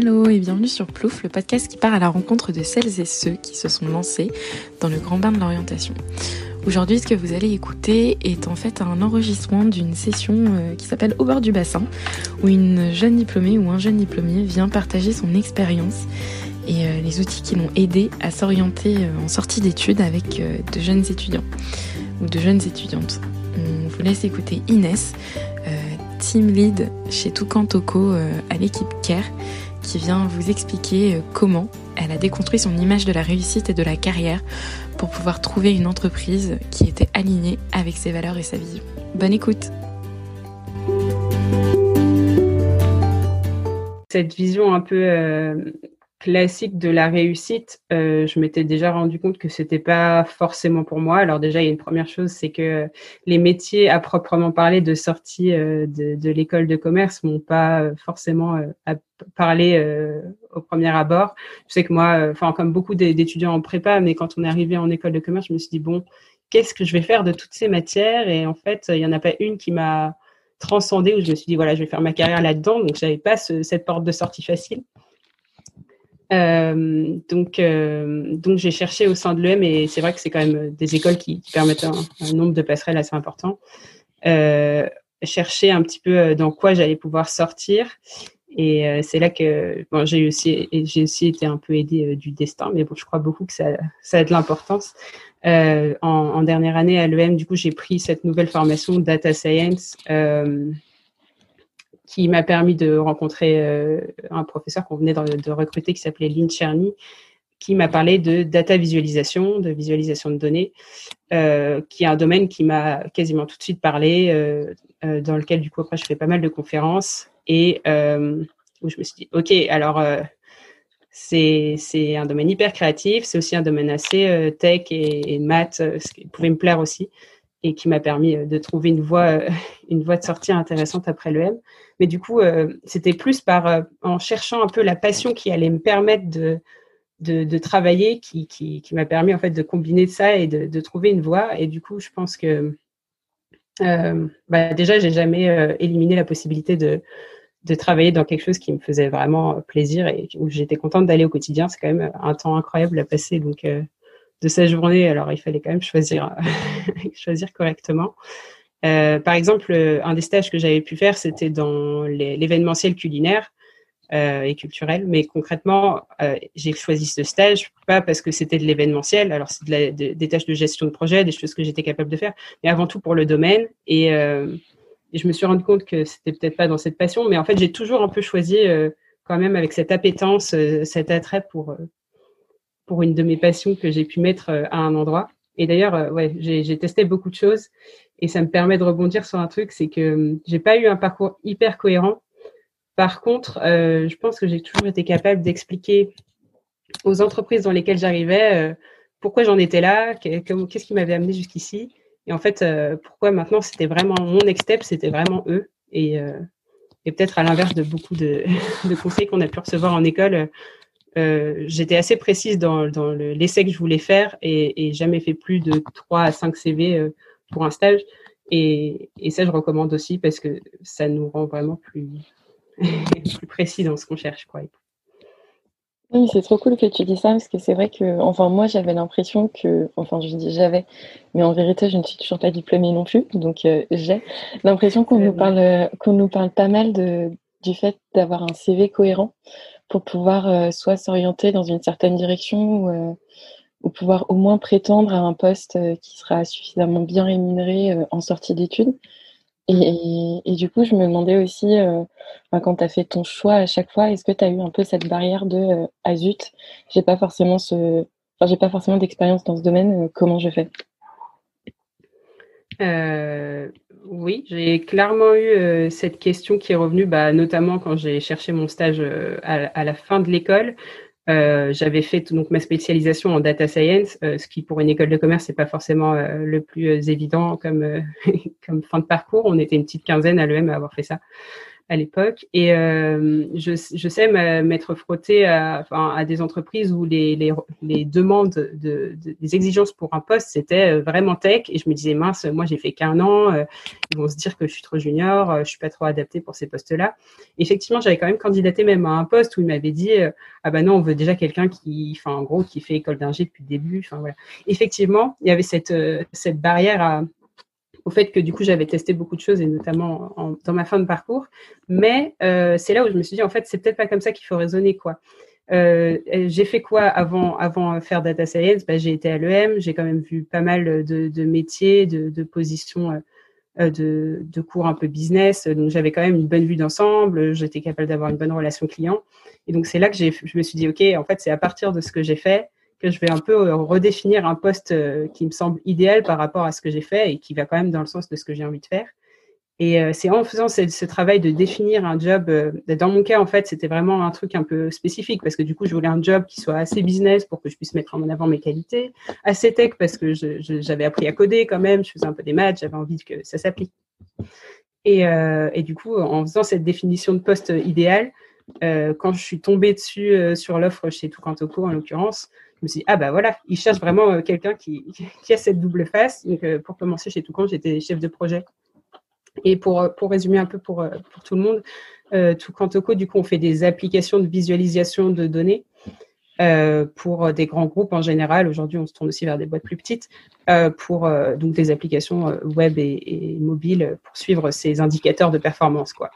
Hello et bienvenue sur Plouf, le podcast qui part à la rencontre de celles et ceux qui se sont lancés dans le grand bain de l'orientation. Aujourd'hui, ce que vous allez écouter est en fait un enregistrement d'une session euh, qui s'appelle Au bord du bassin, où une jeune diplômée ou un jeune diplômé vient partager son expérience et euh, les outils qui l'ont aidé à s'orienter euh, en sortie d'études avec de jeunes étudiants ou de jeunes étudiantes. On vous laisse écouter Inès, team lead chez Toucan Toco à l'équipe Care, qui vient vous expliquer comment elle a déconstruit son image de la réussite et de la carrière pour pouvoir trouver une entreprise qui était alignée avec ses valeurs et sa vision. Bonne écoute Cette vision un peu euh, classique de la réussite, euh, je m'étais déjà rendu compte que c'était pas forcément pour moi. Alors déjà, il y a une première chose, c'est que les métiers à proprement parler de sortie euh, de, l'école de commerce m'ont pas forcément parlé au premier abord. Je sais que moi, enfin comme beaucoup d'étudiants en prépa, mais quand on est arrivé en école de commerce, je me suis dit bon, qu'est-ce que je vais faire de toutes ces matières? Et en fait, il y en a pas une qui m'a transcendée où je me suis dit voilà, je vais faire ma carrière là-dedans. Donc j'avais pas cette porte de sortie facile. Euh, donc, euh, donc j'ai cherché au sein de l'EM et c'est vrai que c'est quand même des écoles qui, permettent un, nombre de passerelles assez important. Euh, chercher un petit peu dans quoi j'allais pouvoir sortir et c'est là que bon, j'ai aussi j'ai aussi été un peu aidée du destin, mais bon, je crois beaucoup que ça, ça a de l'importance. En, en, dernière année à l'EM, du coup, j'ai pris cette nouvelle formation data science qui m'a permis de rencontrer euh, un professeur qu'on venait de, recruter qui s'appelait Lynn Cherny, qui m'a parlé de data visualisation, de visualisation de données, euh, qui est un domaine qui m'a quasiment tout de suite parlé, euh, dans lequel du coup après je fais pas mal de conférences et où je me suis dit ok alors c'est un domaine hyper créatif, c'est aussi un domaine assez tech et, et maths, ce qui pouvait me plaire aussi et qui m'a permis de trouver une voie une voie de sortie intéressante après l'EM. Mais du coup, euh, c'était plus par euh, en cherchant un peu la passion qui allait me permettre de, de, travailler, qui, qui, m'a permis en fait de combiner ça et de, trouver une voie. Et du coup, je pense que euh, bah, déjà, j'ai jamais éliminé la possibilité de, de travailler dans quelque chose qui me faisait vraiment plaisir et où j'étais contente d'aller au quotidien. C'est quand même un temps incroyable à passer. Donc, de cette journée, alors il fallait quand même choisir, choisir correctement. Euh, par exemple, un des stages que j'avais pu faire, c'était dans l'événementiel culinaire euh, et culturel. Mais concrètement, euh, j'ai choisi ce stage pas parce que c'était de l'événementiel. Alors, c'est de des tâches de gestion de projet, des choses que j'étais capable de faire, mais avant tout pour le domaine. Et, je me suis rendu compte que c'était peut-être pas dans cette passion, mais en fait, j'ai toujours un peu choisi quand même avec cette appétence, cet attrait pour pour une de mes passions que j'ai pu mettre à un endroit. Et d'ailleurs, ouais, j'ai testé beaucoup de choses et ça me permet de rebondir sur un truc, c'est que hum, j'ai pas eu un parcours hyper cohérent. Par contre, euh, je pense que j'ai toujours été capable d'expliquer aux entreprises dans lesquelles j'arrivais euh, pourquoi j'en étais là, qu'est-ce qui m'avait amené jusqu'ici, et en fait euh, pourquoi maintenant c'était vraiment mon next step, c'était vraiment eux. Et, peut-être à l'inverse de beaucoup de conseils qu'on a pu recevoir en école, j'étais assez précise dans, dans l'essai que je voulais faire et, et jamais fait plus de 3 à 5 CV pour un stage. Et, et, ça, je recommande aussi parce que ça nous rend vraiment plus, plus précis dans ce qu'on cherche. Quoi. Oui, c'est trop cool que tu dis ça parce que c'est vrai que, enfin, moi, j'avais l'impression que, enfin, je dis j'avais, mais en vérité, je ne suis toujours pas diplômée non plus, donc euh, j'ai l'impression qu'on nous parle, qu'on nous parle pas mal de, du fait d'avoir un CV cohérent pour pouvoir euh, soit s'orienter dans une certaine direction ou, euh, ou pouvoir au moins prétendre à un poste euh, qui sera suffisamment bien rémunéré en sortie d'études. Et, du coup, je me demandais aussi, quand tu as fait ton choix à chaque fois, est-ce que tu as eu un peu cette barrière de euh, ah zut, j'ai pas forcément ce, j'ai pas forcément d'expérience dans ce domaine, comment je fais? Oui, j'ai clairement eu cette question qui est revenue, bah, notamment quand j'ai cherché mon stage à, à, la fin de l'école. Euh, j'avais fait donc ma spécialisation en data science, euh, ce qui pour une école de commerce c'est pas forcément euh, le plus évident comme comme fin de parcours. On était une petite quinzaine à l'EM à avoir fait ça. À l'époque. Et euh, je, je, sais m'être frottée à, à, des entreprises où les, les, les demandes, de, de, des exigences pour un poste, c'était euh, vraiment tech. Et je me disais, mince, moi, j'ai fait qu'un an. Euh, ils vont se dire que je suis trop junior, euh, je suis pas trop adaptée pour ces postes-là. Effectivement, j'avais quand même candidaté même à un poste où ils m'avaient dit, ah ben non, on veut déjà quelqu'un qui, en gros, qui fait école d'ingé depuis le début. Enfin, voilà. Effectivement, il y avait cette, cette barrière à au fait que du coup j'avais testé beaucoup de choses et notamment dans ma fin de parcours. Mais euh, c'est là où je me suis dit en fait c'est peut-être pas comme ça qu'il faut raisonner quoi. Euh, j'ai fait quoi avant avant faire data science? Bah, J'ai été à l'EM, j'ai quand même vu pas mal de, métiers, de, de positions, euh, de, de, cours un peu business. Donc j'avais quand même une bonne vue d'ensemble, j'étais capable d'avoir une bonne relation client. Et donc c'est là que je me suis dit ok, en fait c'est à partir de ce que j'ai fait que je vais un peu euh, redéfinir un poste euh, qui me semble idéal par rapport à ce que j'ai fait et qui va quand même dans le sens de ce que j'ai envie de faire. Et euh, c'est en faisant ce, travail de définir un job. dans mon cas, en fait, c'était vraiment un truc un peu spécifique parce que du coup, je voulais un job qui soit assez business pour que je puisse mettre en avant mes qualités, assez tech parce que j'avais appris à coder quand même, je faisais un peu des maths, j'avais envie que ça s'applique. Et, du coup, en faisant cette définition de poste idéal, quand je suis tombée dessus sur l'offre chez Toucantoco en l'occurrence, je me suis dit, ah bah voilà, il cherche vraiment euh, quelqu'un qui, qui, a cette double face. Donc, euh, pour commencer chez Toucan, j'étais chef de projet. Et pour, euh, pour résumer un peu pour, pour tout le monde, euh, Toucan Toco, du coup, on fait des applications de visualisation de données pour des grands groupes en général. Aujourd'hui, on se tourne aussi vers des boîtes plus petites pour donc des applications web et, et mobiles pour suivre ces indicateurs de performance. Quoi.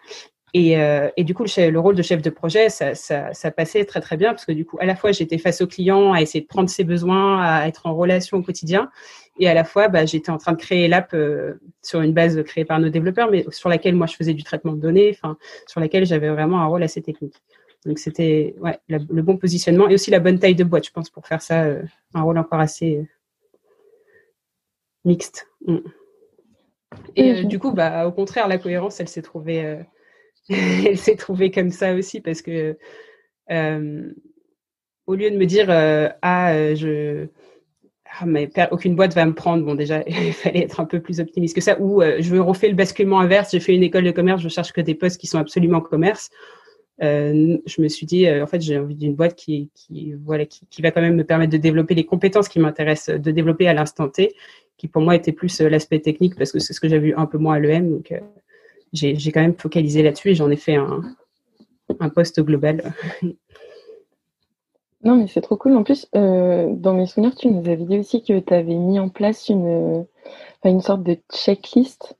Et, euh, et, du coup, le, le, rôle de chef de projet, ça, ça, ça, passait très très bien parce que du coup, à la fois, j'étais face au client à essayer de prendre ses besoins, à être en relation au quotidien, et à la fois, bah, j'étais en train de créer l'app euh, sur une base créée par nos développeurs, mais sur laquelle moi je faisais du traitement de données, enfin sur laquelle j'avais vraiment un rôle assez technique. Donc c'était ouais, le bon positionnement et aussi la bonne taille de boîte, je pense, pour faire ça, euh, un rôle encore assez mixte. Mm. Et du coup, bah, au contraire, la cohérence, elle s'est trouvée elle s'est trouvée comme ça aussi parce que euh, au lieu de me dire euh, ah euh, je ah, mais aucune boîte va me prendre bon déjà il fallait être un peu plus optimiste que ça ou je refais le basculement inverse j'ai fait une école de commerce je cherche que des postes qui sont absolument commerce je me suis dit en fait j'ai envie d'une boîte qui, va quand même me permettre de développer les compétences qui m'intéressent de développer à l'instant T qui pour moi était plus l'aspect technique parce que c'est ce que j'ai vu un peu moins à l'EM j'ai quand même focalisé là-dessus et j'en ai fait un, un poste global. Non, mais c'est trop cool. En plus, euh, dans mes souvenirs, tu nous avais dit aussi que tu avais mis en place une, une sorte de checklist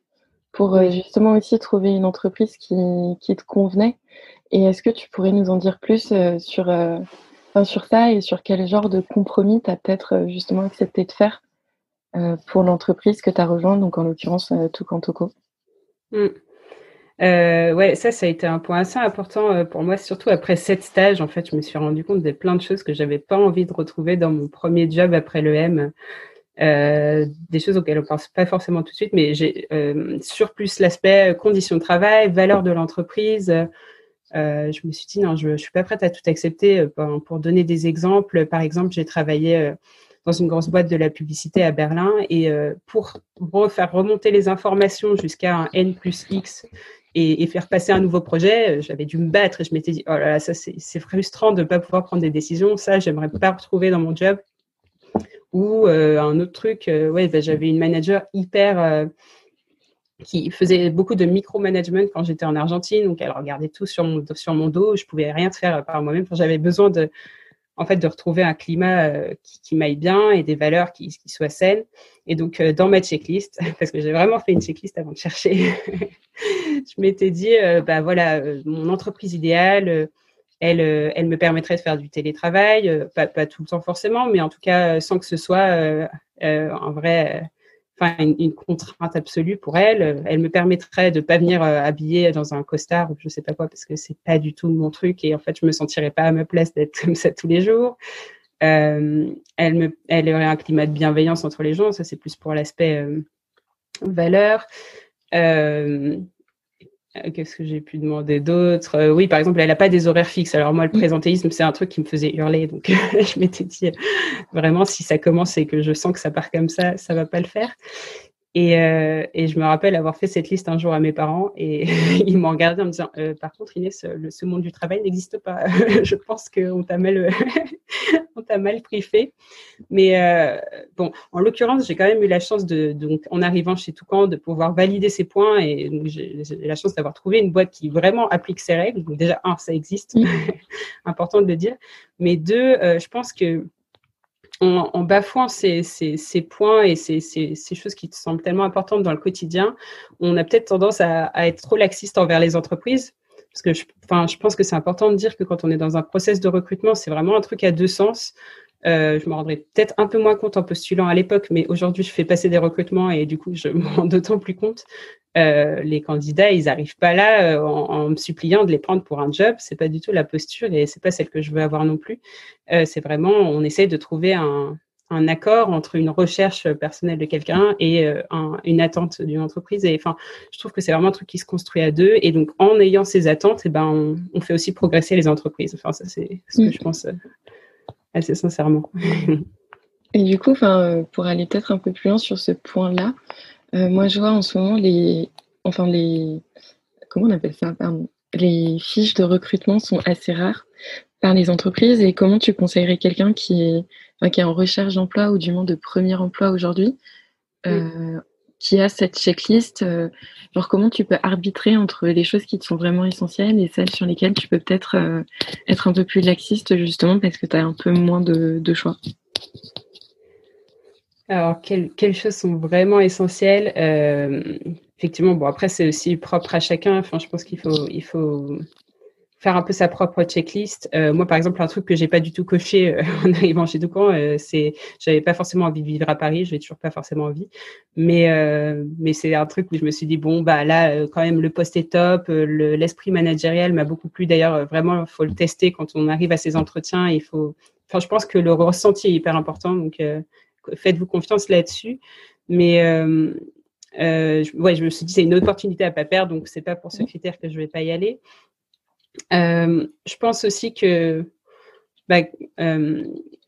pour euh, justement aussi trouver une entreprise qui, qui te convenait. Et est-ce que tu pourrais nous en dire plus euh, sur, sur ça et sur quel genre de compromis tu as peut-être justement accepté de faire pour l'entreprise que tu as rejoint, donc en l'occurrence Toucan mmh. Euh, ouais, ça, ça a été un point assez important euh, pour moi, surtout après sept stages. En fait, je me suis rendu compte de plein de choses que j'avais pas envie de retrouver dans mon premier job après l'EM. Euh, des choses auxquelles on pense pas forcément tout de suite, mais j'ai euh, sur plus l'aspect conditions de travail, valeur de l'entreprise. Je me suis dit non, je, je suis pas prête à tout accepter. pour donner des exemples, par exemple, j'ai travaillé dans une grosse boîte de la publicité à Berlin et pour faire remonter les informations jusqu'à un N plus X et, faire passer un nouveau projet, euh, j'avais dû me battre et je m'étais dit, oh là là, ça c'est frustrant de ne pas pouvoir prendre des décisions. Ça, j'aimerais pas retrouver dans mon job. Ou euh, un autre truc, euh, ouais, ben, j'avais une manager hyper qui faisait beaucoup de micromanagement quand j'étais en Argentine. Donc, elle regardait tout sur mon, sur mon dos. Je pouvais rien faire par moi-même. j'avais besoin de, en fait, de retrouver un climat euh, qui, m'aille bien et des valeurs qui, qui soient saines. Et donc, euh, dans ma checklist, parce que j'ai vraiment fait une checklist avant de chercher, je m'étais dit, euh, bah voilà, mon entreprise idéale, elle, elle me permettrait de faire du télétravail, pas, pas tout le temps forcément, mais en tout cas sans que ce soit un vrai une, contrainte absolue pour elle. Elle me permettrait de pas venir euh, habiller dans un costard ou je sais pas quoi parce que c'est pas du tout mon truc et en fait je me sentirais pas à ma place d'être comme ça tous les jours. Euh, elle me, elle aurait un climat de bienveillance entre les gens. Ça c'est plus pour l'aspect euh, valeur. Euh, qu'est-ce que j'ai pu demander d'autre? Euh, Oui, par exemple, elle n'a pas des horaires fixes. Alors moi, le mm. présentéisme, c'est un truc qui me faisait hurler. Donc, je m'étais dit, vraiment, si ça commence et que je sens que ça part comme ça, ça va pas le faire. Et, euh, et, je me rappelle avoir fait cette liste un jour à mes parents et ils m'ont regardé en me disant euh, Par contre, Inès, le, ce monde du travail n'existe pas. je pense qu'on t'a mal, on t'a mal briefé. Mais euh, bon, en l'occurrence, j'ai quand même eu la chance de, donc, en arrivant chez Toucan, de pouvoir valider ces points et j'ai la chance d'avoir trouvé une boîte qui vraiment applique ces règles. Donc, déjà, un, ça existe, important de le dire. Mais deux, euh, je pense que en, bafouant ces, points et ces, choses qui te semblent tellement importantes dans le quotidien, on a peut-être tendance à, être trop laxiste envers les entreprises. Parce que je, enfin, je pense que c'est important de dire que quand on est dans un process de recrutement, c'est vraiment un truc à deux sens. Euh, je me rendrai peut-être un peu moins compte en postulant à l'époque, mais aujourd'hui, je fais passer des recrutements et du coup, je me rends d'autant plus compte. Euh, les candidats, ils n'arrivent pas là euh, en, me suppliant de les prendre pour un job. C'est pas du tout la posture et c'est pas celle que je veux avoir non plus. c'est vraiment, on essaye de trouver un, un, accord entre une recherche personnelle de quelqu'un et une attente d'une entreprise. Et enfin, je trouve que c'est vraiment un truc qui se construit à deux. Et donc, en ayant ces attentes, et eh ben, on, on fait aussi progresser les entreprises. Enfin, ça, c'est ce que mm. je pense assez sincèrement. Et du coup, euh, pour aller peut-être un peu plus loin sur ce point-là, euh, moi je vois en ce moment les, enfin les, comment on appelle ça, les fiches de recrutement sont assez rares par les entreprises. Et comment tu conseillerais quelqu'un qui est, qui est en recherche d'emploi ou du moins de premier emploi aujourd'hui, euh, qui a cette checklist, euh, genre comment tu peux arbitrer entre les choses qui te sont vraiment essentielles et celles sur lesquelles tu peux peut-être être un peu plus laxiste justement parce que tu as un peu moins de, choix? Alors, quelles, choses sont vraiment essentielles euh, Effectivement, bon, après, c'est aussi propre à chacun. Enfin, je pense qu'il faut, il faut faire un peu sa propre checklist. Euh, moi, par exemple, un truc que j'ai pas du tout coché euh, en arrivant chez Toucan, euh, c'est j'avais pas forcément envie de vivre à Paris, j'ai toujours pas forcément envie, mais mais c'est un truc où je me suis dit bon bah là quand même le poste est top, l'esprit managériel m'a beaucoup plu. D'ailleurs, vraiment, il faut le tester quand on arrive à ces entretiens. Il faut, enfin, je pense que le ressenti est hyper important, donc faites-vous confiance là-dessus. Mais je, ouais, je me suis dit c'est une opportunité à pas perdre, donc c'est pas pour ce critère que je vais pas y aller. Euh, je pense aussi que bah, euh,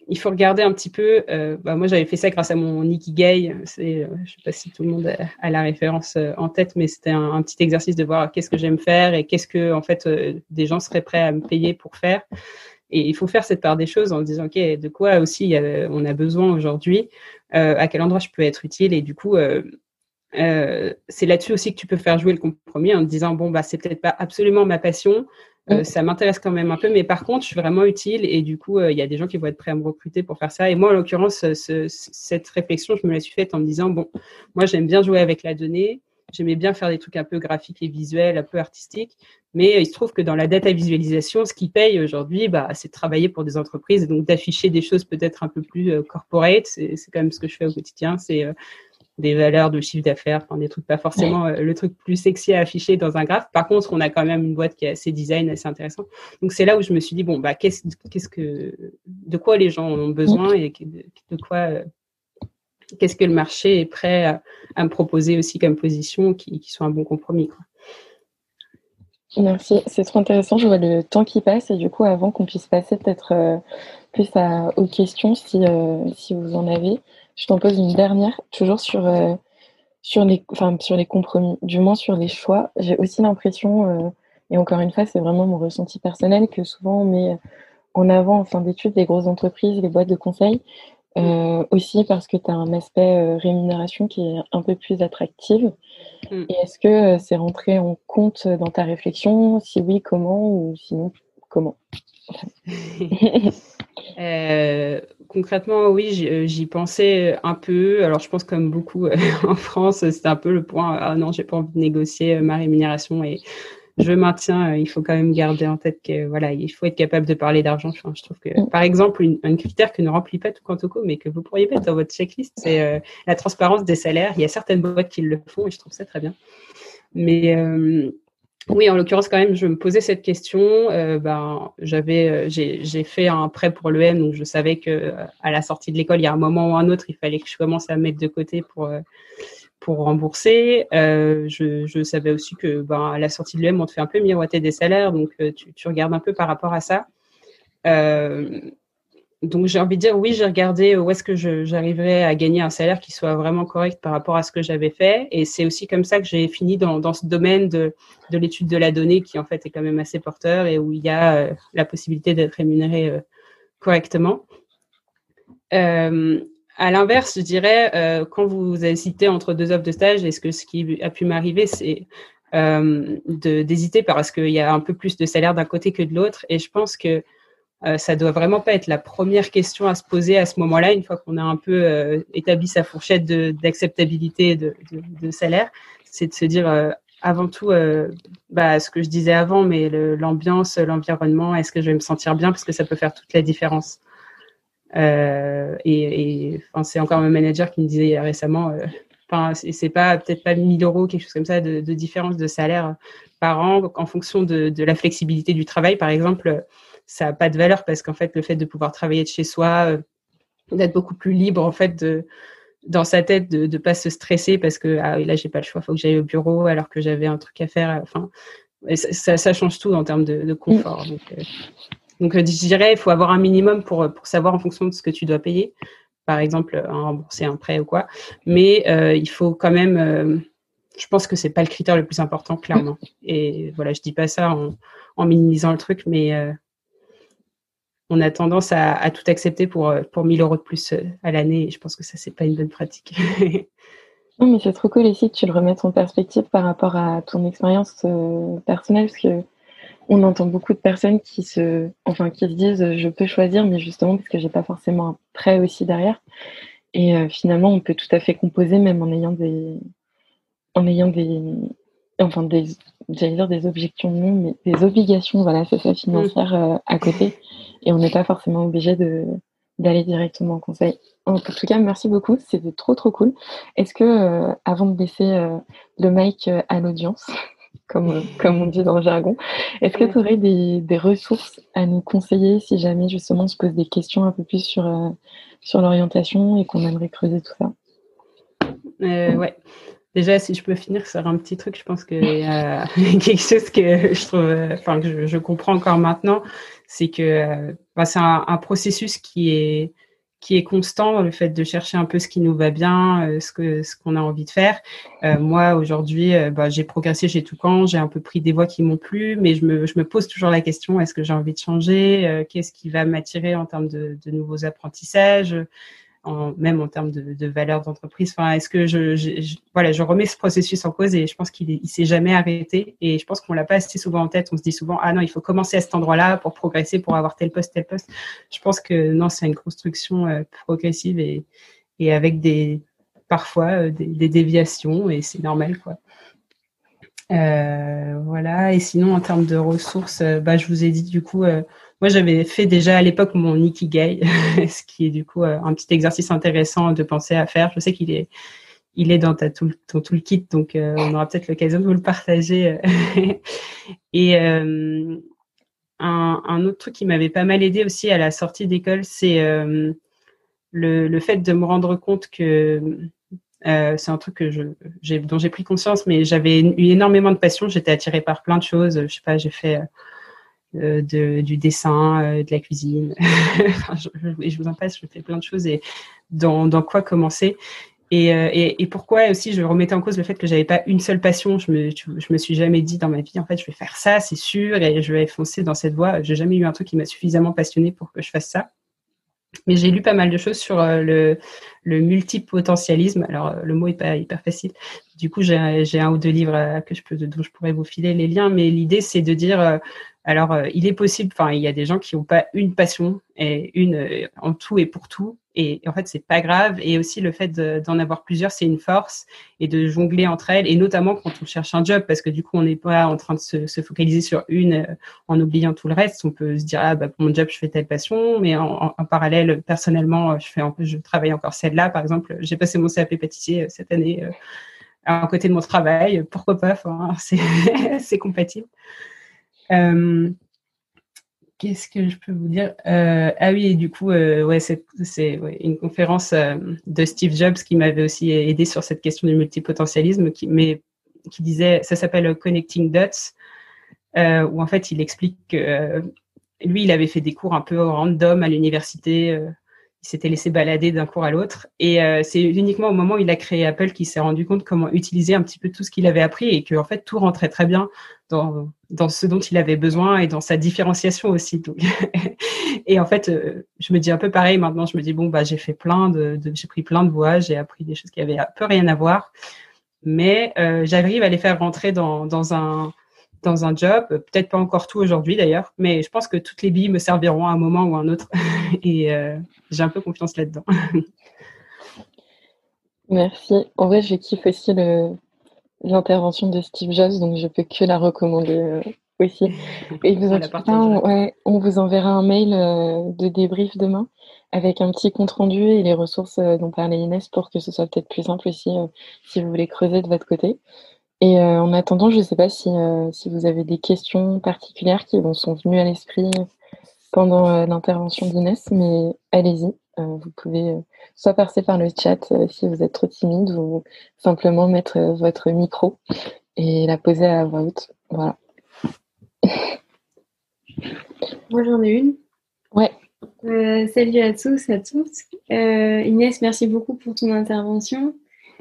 il faut regarder un petit peu. Euh, bah, moi, j'avais fait ça grâce à mon Ikigai. C'est, je ne sais pas si tout le monde a, la référence en tête, mais c'était un, petit exercice de voir qu'est-ce que j'aime faire et qu'est-ce que en fait des gens seraient prêts à me payer pour faire. Et il faut faire cette part des choses en disant ok, de quoi aussi on a besoin aujourd'hui, à quel endroit je peux être utile et du coup. c'est là-dessus aussi que tu peux faire jouer le compromis en disant bon bah c'est peut-être pas absolument ma passion, euh, ça m'intéresse quand même un peu, mais par contre, je suis vraiment utile et du coup, euh, il y a des gens qui vont être prêts à me recruter pour faire ça. Et moi, en l'occurrence, cette réflexion, je me la suis faite en me disant, bon, moi, j'aime bien jouer avec la donnée, j'aimais bien faire des trucs un peu graphiques et visuels, un peu artistiques, mais il se trouve que dans la data visualisation, ce qui paye aujourd'hui, bah, c'est de travailler pour des entreprises et donc d'afficher des choses peut-être un peu plus euh, corporate. C'est quand même ce que je fais au quotidien, c'est des valeurs de chiffre d'affaires, enfin, des trucs pas forcément euh, le truc plus sexy à afficher dans un graphe. Par contre, on a quand même une boîte qui est assez design, assez intéressant. Donc c'est là où je me suis dit bon bah qu'est-ce qu'est-ce que de quoi les gens ont besoin et de, quoi euh, qu'est-ce que le marché est prêt à, me proposer aussi comme position qui, qui soit un bon compromis. Merci, c'est trop intéressant. Je vois le temps qui passe et du coup, avant qu'on puisse passer peut-être euh, plus aux questions, si, si vous en avez, je t'en pose une dernière, toujours sur, euh, sur, les, sur les compromis, du moins sur les choix. J'ai aussi l'impression, euh, et encore une fois, c'est vraiment mon ressenti personnel, que souvent on met en avant en fin d'études les grosses entreprises, les boîtes de conseil, euh, aussi parce que tu as un aspect rémunération qui est un peu plus attractive. Mm. Et est-ce que c'est rentré en compte dans ta réflexion? Si oui, comment? Ou sinon, comment? Concrètement, oui, euh, j'y pensais un peu. Alors, je pense comme beaucoup euh, en France, c'était un peu le point. Ah non, j'ai pas envie de négocier euh, ma rémunération et je maintiens. Il faut quand même garder en tête que voilà, il faut être capable de parler d'argent. je trouve que, mm. par exemple, un critère que ne remplit pas tout Quantoco, mais que vous pourriez mettre dans votre checklist, c'est la transparence des salaires. Il y a certaines boîtes qui le font et je trouve ça très bien. Mais oui, en l'occurrence, quand même, je me posais cette question. Euh, ben, j'avais, euh, j'ai fait un prêt pour l'EM, donc je savais que euh, à la sortie de l'école, il y a un moment ou un autre, il fallait que je commence à mettre de côté pour pour rembourser. Je, je, savais aussi que ben, à la sortie de l'EM, on te fait un peu miroiter des salaires, donc tu, tu, regardes un peu par rapport à ça. donc j'ai envie de dire oui, j'ai regardé où est-ce que j'arriverais à gagner un salaire qui soit vraiment correct par rapport à ce que j'avais fait. Et c'est aussi comme ça que j'ai fini dans, dans, ce domaine de, de l'étude de la donnée qui en fait est quand même assez porteur et où il y a euh, la possibilité d'être rémunéré euh, correctement. Euh, à l'inverse, je dirais, euh, quand vous hésitez entre deux offres de stage, est-ce que ce qui a pu m'arriver, c'est d'hésiter parce qu'il y a un peu plus de salaire d'un côté que de l'autre? Et je pense que euh, ça doit vraiment pas être la première question à se poser à ce moment-là, une fois qu'on a un peu euh, établi sa fourchette d'acceptabilité de, salaire, c'est de se dire euh, avant tout bah, ce que je disais avant, mais l'ambiance, l'environnement, est-ce que je vais me sentir bien? Parce que ça peut faire toute la différence. Et, et c'est encore mon manager qui me disait récemment, enfin c'est pas peut-être pas 1000 euros quelque chose comme ça de, de différence de salaire par an en fonction de, de la flexibilité du travail, par exemple ça n'a pas de valeur parce qu'en fait, le fait de pouvoir travailler de chez soi, euh, d'être beaucoup plus libre, en fait, de, dans sa tête, de ne pas se stresser parce que ah, là, j'ai pas le choix, il faut que j'aille au bureau alors que j'avais un truc à faire. Enfin, ça, ça, change tout en termes de, confort. Donc, euh, donc, euh, je dirais, il faut avoir un minimum pour, pour savoir en fonction de ce que tu dois payer. Par exemple, rembourser un prêt ou quoi. Mais il faut quand même je pense que c'est pas le critère le plus important, clairement. Et voilà, je dis pas ça en, en minimisant le truc, mais on a tendance à, tout accepter pour, euh, pour 1000 euros de plus euh, à l'année. Et je pense que ça, c'est pas une bonne pratique. non, mais c'est trop cool ici que tu le remettes en perspective par rapport à ton expérience euh, personnelle, parce que on entend beaucoup de personnes qui se, enfin, qui se disent je peux choisir, mais justement parce que j'ai pas forcément un prêt aussi derrière. Et finalement, on peut tout à fait composer même en ayant des, en ayant des, enfin des, j'allais dire des objections non, mais des obligations, voilà, c'est ça, financières à côté et on n'est pas forcément obligé de d'aller directement en conseil. En tout cas, merci beaucoup, c'était trop trop cool. Est-ce que, euh, avant de laisser euh, le mic euh, à l'audience, comme, comme on dit dans le jargon, est-ce que tu aurais des, des, ressources à nous conseiller si jamais justement on se pose des questions un peu plus sur, sur l'orientation et qu'on aimerait creuser tout ça? Ouais. Déjà, si je peux finir sur un petit truc, je pense qu'il y a quelque chose que je trouve, enfin, que je, comprends encore maintenant, c'est que euh, bah, c'est un, processus qui est qui est constant le fait de chercher un peu ce qui nous va bien, euh, ce que ce qu'on a envie de faire. Euh, moi aujourd'hui, bah, j'ai progressé chez Toucan, j'ai un peu pris des voies qui m'ont plu, mais je me je me pose toujours la question est-ce que j'ai envie de changer Qu'est-ce qui va m'attirer en termes de, de nouveaux apprentissages? Même en termes de, de valeur d'entreprise. Enfin, est-ce que je, voilà, je remets ce processus en cause et je pense qu'il il s'est jamais arrêté et je pense qu'on l'a pas assez souvent en tête. On se dit souvent ah non, il faut commencer à cet endroit-là pour progresser, pour avoir tel poste, tel poste. Je pense que non, c'est une construction euh, progressive et, et avec des parfois euh, des, déviations et c'est normal quoi. Euh, voilà. Et sinon, en termes de ressources, bah, je vous ai dit du coup, moi j'avais fait déjà à l'époque mon ikigai, ce qui est du coup un petit exercice intéressant de penser à faire. Je sais qu'il est, il est dans ta tout, ton toolkit, donc on aura peut-être l'occasion de vous le partager. Et un, autre truc qui m'avait pas mal aidé aussi à la sortie d'école, c'est le, le fait de me rendre compte que euh, c'est un truc que je, dont j'ai pris conscience, mais j'avais eu énormément de passion. J'étais attirée par plein de choses. Je sais pas, j'ai fait euh, du dessin, euh, de la cuisine. je, vous en passe, je fais plein de choses. Et dans, quoi commencer et, et, pourquoi aussi je remettais en cause le fait que j'avais pas une seule passion. Je me, me suis jamais dit dans ma vie, en fait, je vais faire ça, c'est sûr, et je vais foncer dans cette voie. J'ai jamais eu un truc qui m'a suffisamment passionné pour que je fasse ça. Mais j'ai lu pas mal de choses sur euh, le, le multipotentialisme. Alors, euh, le mot est pas hyper facile. Du coup, j'ai un ou deux livres euh, que je peux, dont je pourrais vous filer les liens. Mais l'idée, c'est de dire, alors, il est possible, enfin, il y a des gens qui n'ont pas une passion et une en tout et pour tout. Et en fait, c'est pas grave. Et aussi, le fait d'en avoir plusieurs, c'est une force et de jongler entre elles. Et notamment quand on cherche un job, parce que du coup, on n'est pas en train de se, se, focaliser sur une euh, en oubliant tout le reste. On peut se dire, ah, bah, pour mon job, je fais telle passion. Mais en, parallèle, personnellement, je fais je travaille encore celle-là. Par exemple, j'ai passé mon CAP pâtissier euh, cette année euh, à côté de mon travail. Pourquoi pas? C'est compatible. Euh, Qu'est-ce que je peux vous dire Ah oui, et du coup, ouais, c'est une conférence de Steve Jobs qui m'avait aussi aidé sur cette question du multipotentialisme, qui, mais qui disait, ça s'appelle Connecting Dots, où en fait il explique que lui, il avait fait des cours un peu random à l'université il s'était laissé balader d'un cours à l'autre. Et euh, c'est uniquement au moment où il a créé Apple qu'il s'est rendu compte comment utiliser un petit peu tout ce qu'il avait appris et que en fait tout rentrait très bien dans, ce dont il avait besoin et dans sa différenciation aussi. et en fait, euh, je me dis un peu pareil maintenant. Je me dis bon bah j'ai fait plein de, j'ai pris plein de voies, j'ai appris des choses qui avaient un peu rien à voir, mais euh, j'arrive à les faire rentrer dans, dans un dans un job, peut-être pas encore tout aujourd'hui d'ailleurs, mais je pense que toutes les billes me serviront à un moment ou à un autre et euh, j'ai un peu confiance là-dedans. Merci. En vrai, je kiffe aussi l'intervention de Steve Jobs, donc je peux que la recommander euh, aussi. Et vous en on vous enverra un mail euh, de débrief demain avec un petit compte rendu et les ressources dont parlait Inès pour que ce soit peut-être plus simple aussi si vous voulez creuser de votre côté. Et euh, en attendant, je ne sais pas si, euh, si, vous avez des questions particulières qui vous sont venues à l'esprit pendant euh, l'intervention d'Inès, mais allez-y. vous pouvez soit passer par le chat si vous êtes trop timide ou simplement mettre votre micro et la poser à voix haute. Voilà. Moi, j'en ai une. Ouais. salut à tous, à toutes. Inès, merci beaucoup pour ton intervention.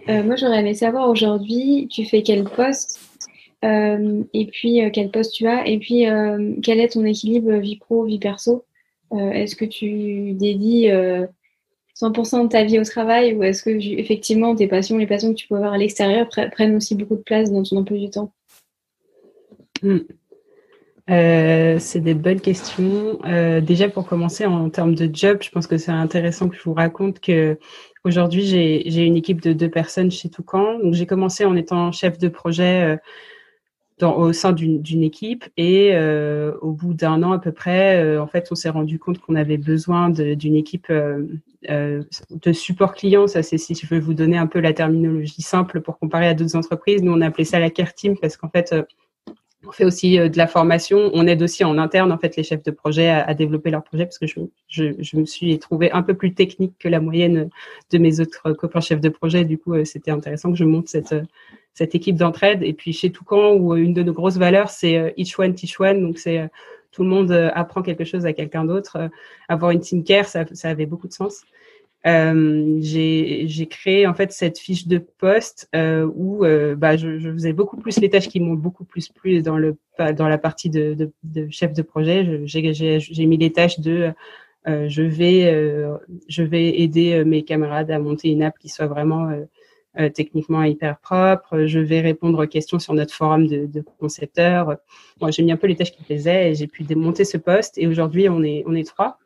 Euh, moi, j'aurais aimé savoir aujourd'hui, tu fais quel poste euh, et puis euh, quel poste tu as et puis quel est ton équilibre vie pro, vie perso? Est-ce que tu dédies 100% de ta vie au travail ou est-ce que effectivement tes passions, les passions que tu peux avoir à l'extérieur prennent aussi beaucoup de place dans ton emploi du temps? Hmm. c'est des bonnes questions. déjà pour commencer en termes de job, je pense que c'est intéressant que je vous raconte que Aujourd'hui, j'ai une équipe de deux personnes chez Toucan. Donc, j'ai commencé en étant chef de projet euh, au sein d'une équipe et euh, au bout d'un an à peu près, euh, en fait, on s'est rendu compte qu'on avait besoin d'une équipe de support client. Ça, c'est si je veux vous donner un peu la terminologie simple pour comparer à d'autres entreprises. Nous, on a appelé ça la care team parce qu'en fait, on fait aussi euh, de la formation. On aide aussi en interne en fait les chefs de projet à, développer leur projet parce que je, me suis trouvé un peu plus technique que la moyenne de mes autres copains chefs de projet. Du coup, euh, c'était intéressant que je monte cette euh, cette équipe d'entraide. Et puis chez Toucan, où une de nos grosses valeurs, c'est each one teach one. Donc c'est tout le monde apprend quelque chose à quelqu'un d'autre. Avoir une team care, ça avait beaucoup de sens. Euh, j'ai créé en fait cette fiche de poste euh, où euh, bah, je, je, faisais beaucoup plus les tâches qui m'ont beaucoup plus plu dans le dans la partie de, de, de chef de projet. J'ai mis les tâches de je vais je vais aider mes camarades à monter une app qui soit vraiment techniquement hyper propre. Je vais répondre aux questions sur notre forum de, de concepteurs. Moi, j'ai mis un peu les tâches qui plaisaient et j'ai pu démonter ce poste. Et aujourd'hui, on est on est trois.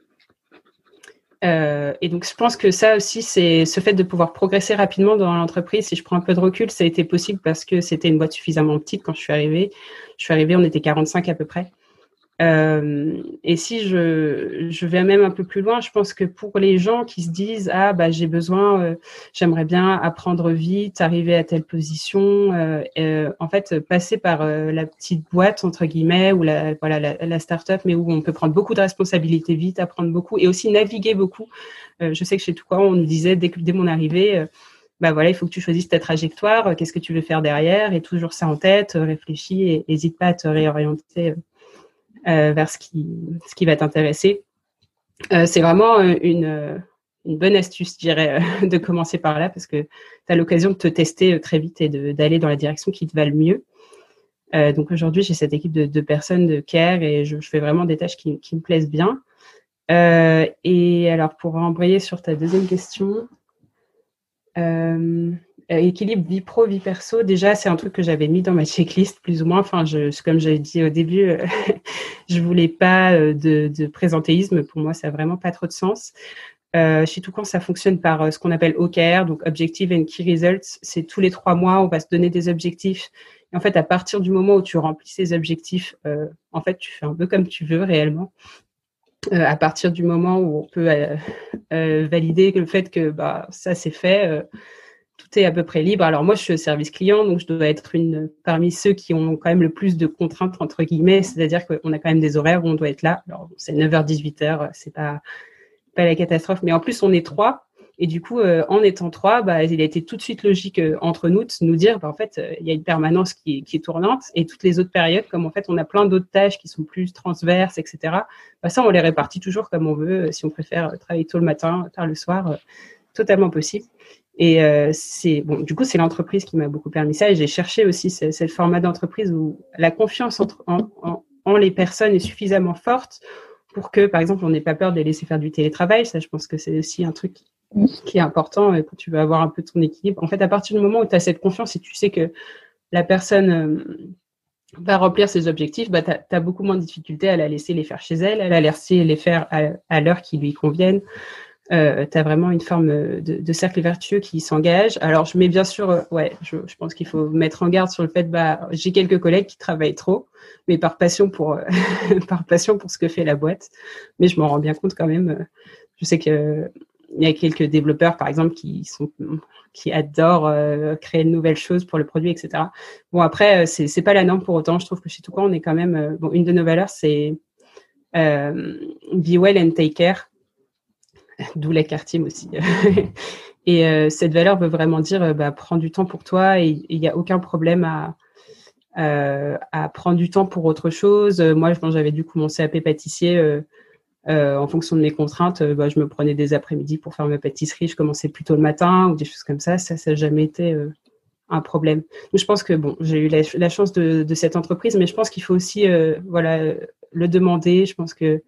Euh, et donc, je pense que ça aussi, c'est ce fait de pouvoir progresser rapidement dans l'entreprise. Si je prends un peu de recul, ça a été possible parce que c'était une boîte suffisamment petite quand je suis arrivée. Je suis arrivée, on était 45 à peu près. Euh, et si je, je vais même un peu plus loin, je pense que pour les gens qui se disent ah bah j'ai besoin, euh, j'aimerais bien apprendre vite, arriver à telle position, euh, euh en fait passer par la petite boîte entre guillemets ou la voilà la, start-up, mais où on peut prendre beaucoup de responsabilités vite, apprendre beaucoup et aussi naviguer beaucoup. je sais que chez Toucan on disait dès, dès mon arrivée bah voilà, il faut que tu choisisses ta trajectoire, qu'est-ce que tu veux faire derrière, et toujours ça en tête, réfléchis et n'hésite pas à te réorienter vers ce qui, va t'intéresser. Euh, c'est vraiment euh, une, bonne astuce, je dirais, de commencer par là parce que tu as l'occasion de te tester très vite et d'aller dans la direction qui te va le mieux. Euh, donc aujourd'hui, j'ai cette équipe de, personnes de care et je, fais vraiment des tâches qui, me plaisent bien. Euh, et alors, pour embrayer sur ta deuxième question, euh, euh, équilibre vie pro, vie perso, déjà, c'est un truc que j'avais mis dans ma checklist, plus ou moins. Enfin, je, comme j'avais dit au début, euh, je voulais pas euh, de, de, présentéisme. Pour moi, ça n'a vraiment pas trop de sens. Euh, chez Toucan, ça fonctionne par ce qu'on appelle OKR, donc Objective and Key Results. C'est tous les trois mois, on va se donner des objectifs. Et en fait, à partir du moment où tu remplis ces objectifs, en fait, tu fais un peu comme tu veux réellement. À partir du moment où on peut valider le fait que bah, ça c'est fait, tout est à peu près libre. Alors moi, je suis au service client, donc je dois être une parmi ceux qui ont quand même le plus de contraintes entre guillemets, c'est-à-dire qu'on a quand même des horaires où on doit être là. Alors c'est 9h 18h, c'est pas pas la catastrophe, mais en plus on est trois. Et du coup, euh, en étant trois, bah, il a été tout de suite logique euh, entre nous de nous dire, bah, fait, euh, il y a une permanence qui, qui, est tournante et toutes les autres périodes, comme en fait, on a plein d'autres tâches qui sont plus transverses, etc. Bah, ça, on les répartit toujours comme on veut. Si on préfère travailler tôt le matin, tard le soir, totalement possible. Et c'est bon. Du coup, c'est l'entreprise qui m'a beaucoup permis ça. Et j'ai cherché aussi ce, format d'entreprise où la confiance entre en, les personnes est suffisamment forte pour que, par exemple, on n'ait pas peur de les laisser faire du télétravail. Ça, je pense que c'est aussi un truc qui est important quand tu veux avoir un peu ton équilibre. En fait, à partir du moment où tu as cette confiance et tu sais que la personne euh, va remplir ses objectifs, bah, tu as, beaucoup moins de difficultés à la laisser les faire chez elle, à la laisser les faire à, l'heure qui lui convienne. Euh, tu as vraiment une forme de, de cercle vertueux qui s'engage. Alors, je mets bien sûr, euh, ouais, je, je, pense qu'il faut mettre en garde sur le fait, bah, j'ai quelques collègues qui travaillent trop, mais par passion pour, euh, par passion pour ce que fait la boîte. Mais je m'en rends bien compte quand même. Je sais que il y a quelques développeurs, par exemple, qui sont qui adorent euh, créer de nouvelles choses pour le produit, etc. Bon, après, euh, c'est c'est pas la norme pour autant. Je trouve que chez Toucan, on est quand même euh, bon. Une de nos valeurs, c'est euh, be well and take care, d'où la team aussi. et cette valeur veut vraiment dire, bah, prends du temps pour toi et il n'y a aucun problème à à prendre du temps pour autre chose. Moi, quand j'avais du coup mon CAP pâtissier euh, en fonction de mes contraintes, euh, bah, je me prenais des après-midi pour faire ma pâtisserie. Je commençais plutôt le matin ou des choses comme ça. Ça, ça n'a jamais été euh, un problème. Donc, je pense que bon, j'ai eu la, chance de, de, cette entreprise, mais je pense qu'il faut aussi, voilà, le demander. Je pense que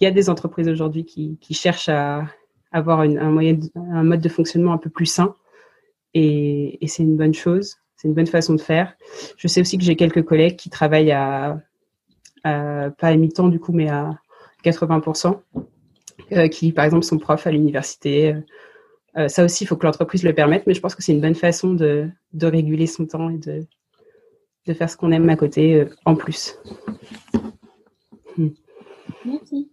il y a des entreprises aujourd'hui qui, cherchent à avoir un mode de fonctionnement un peu plus sain, et, c'est une bonne chose. C'est une bonne façon de faire. Je sais aussi que j'ai quelques collègues qui travaillent à, pas à mi-temps du coup, mais à 80%, euh, qui par exemple sont profs à l'université. Euh, ça aussi, il faut que l'entreprise le permette, mais je pense que c'est une bonne façon de, réguler son temps et de, de faire ce qu'on aime à côté euh, en plus. Hmm. Merci.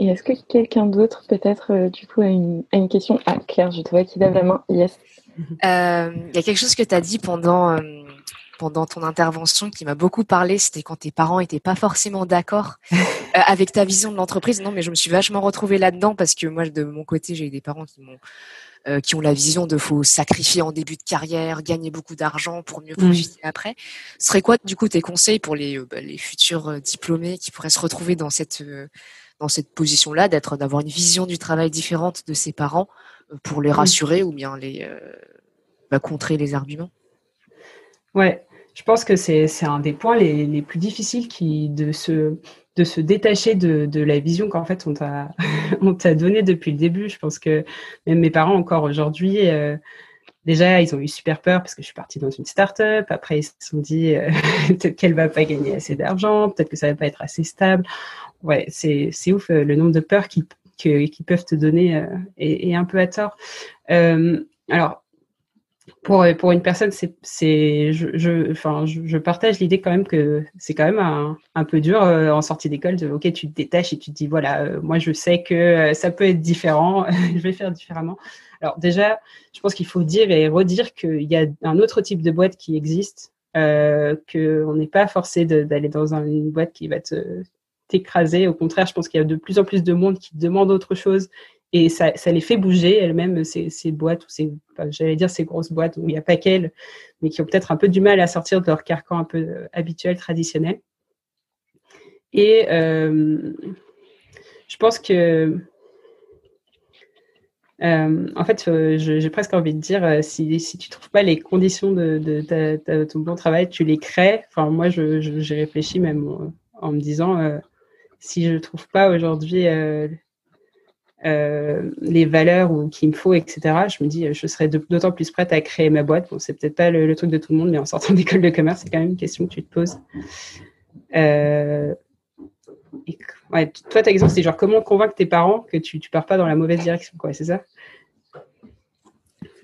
Et est-ce que quelqu'un d'autre, peut-être, du coup, a une, a une, question Ah, Claire, je te vois qui lève la main. Yes. Il y a quelque chose que tu as dit pendant pendant ton intervention qui m'a beaucoup parlé, c'était quand tes parents étaient pas forcément d'accord euh, avec ta vision de l'entreprise. Non, mais je me suis vachement retrouvée là-dedans parce que moi, de mon côté, j'ai eu des parents qui m'ont euh, qui ont la vision de faut sacrifier en début de carrière, gagner beaucoup d'argent pour mieux mmh. profiter après. Ce serait quoi, du coup, tes conseils pour les, euh, bah, les futurs euh, diplômés qui pourraient se retrouver dans cette dans cette position-là, d'être d'avoir une vision du travail différente de ses parents pour les mmh. rassurer ou bien les bah, contrer les arguments? Ouais, je pense que c'est un des points les, les, plus difficiles qui, de, se, de se détacher de, de la vision qu'en fait on t'a donnée depuis le début. Je pense que même mes parents encore aujourd'hui, euh, déjà ils ont eu super peur parce que je suis partie dans une start-up. Après ils se sont dit euh, peut-être qu'elle va pas gagner assez d'argent, peut-être que ça va pas être assez stable. Ouais, c'est ouf euh, le nombre de peurs qui, qui, qui peuvent te donner euh, et, un peu à tort. Alors pour, pour une personne, c'est, c'est, je, je, enfin, je, partage l'idée quand même que c'est quand même un, un peu dur euh, en sortie d'école de, ok, tu te détaches et tu te dis, voilà, euh, moi je sais que euh, ça peut être différent, je vais faire différemment. Alors déjà, je pense qu'il faut dire et redire qu'il y a un autre type de boîte qui existe, euh, qu'on n'est pas forcé d'aller dans une boîte qui va te t'écraser. Au contraire, je pense qu'il y a de plus en plus de monde qui demande autre chose et ça, les fait bouger elles-mêmes, ces, boîtes, ou ces, j'allais dire ces grosses boîtes où il n'y a pas qu'elles, mais qui ont peut-être un peu du mal à sortir de leur carcan un peu euh, habituel, traditionnel. Et euh, je pense que, euh, en fait, j'ai presque envie de dire, si, si tu trouves pas les conditions de, de, ton bon travail, tu les crées. Enfin, moi, j'ai réfléchi même en, en me disant, si je trouve pas aujourd'hui euh, les valeurs ou qu'il me faut, etc. Je me dis, je serais d'autant plus prête à créer ma boîte. Bon, c'est peut-être pas le, le, truc de tout le monde, mais en sortant d'école de commerce, c'est quand même une question que tu te poses. Euh, et, ouais, toi, ta question, c'est genre comment convaincre tes parents que tu, tu pars pas dans la mauvaise direction, quoi, c'est ça?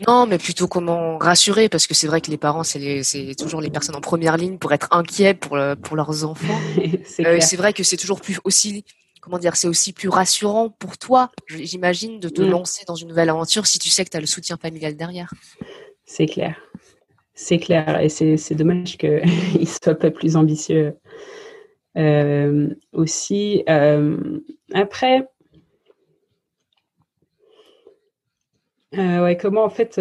Non, mais plutôt comment rassurer, parce que c'est vrai que les parents, c'est toujours les personnes en première ligne pour être inquiets pour, le, pour leurs enfants. c'est euh, vrai que c'est toujours plus aussi comment dire, c'est aussi plus rassurant pour toi, j'imagine, de te mm. lancer dans une nouvelle aventure si tu sais que tu as le soutien familial derrière. C'est clair. C'est clair. Et c'est dommage qu'il ne soit pas plus ambitieux euh, aussi. Euh, après, ouais, comment en fait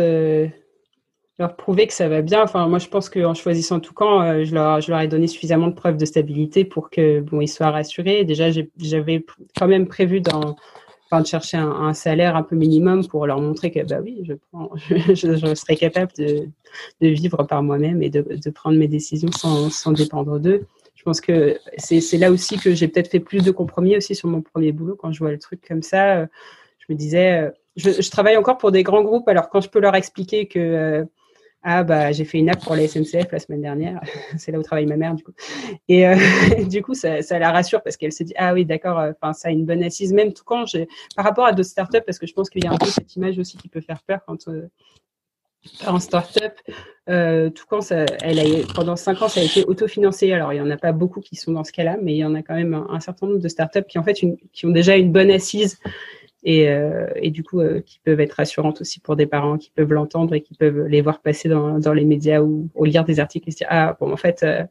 leur prouver que ça va bien. Enfin, moi, je pense qu'en choisissant Toucan, euh, je, leur, je leur ai donné suffisamment de preuves de stabilité pour que bon, ils soient rassurés. Déjà, j'avais quand même prévu de chercher un, salaire un peu minimum pour leur montrer que bah oui, je, prends, serais capable de, vivre par moi-même et de, prendre mes décisions sans, dépendre d'eux. Je pense que c'est là aussi que j'ai peut-être fait plus de compromis aussi sur mon premier boulot quand je vois le truc comme ça. Euh, je me disais, euh, je, je, travaille encore pour des grands groupes, alors quand je peux leur expliquer que ah bah j'ai fait une app pour la SNCF la semaine dernière, c'est là où travaille ma mère du coup. Et euh, du coup ça, ça, la rassure parce qu'elle se dit ah oui d'accord, euh, enfin ça a une bonne assise même tout quand j'ai par rapport à d'autres startups parce que je pense qu'il y a un peu cette image aussi qui peut faire peur quand euh, en startup, euh, tout quand ça, elle a, pendant cinq ans ça a été autofinancé. Alors il y en a pas beaucoup qui sont dans ce cas-là, mais il y en a quand même un, un certain nombre de startups qui en fait une, qui ont déjà une bonne assise et, euh, et du coup euh, qui peuvent être rassurantes aussi pour des parents qui peuvent l'entendre et qui peuvent les voir passer dans, dans les médias ou, ou, lire des articles et se dire ah bon en fait euh,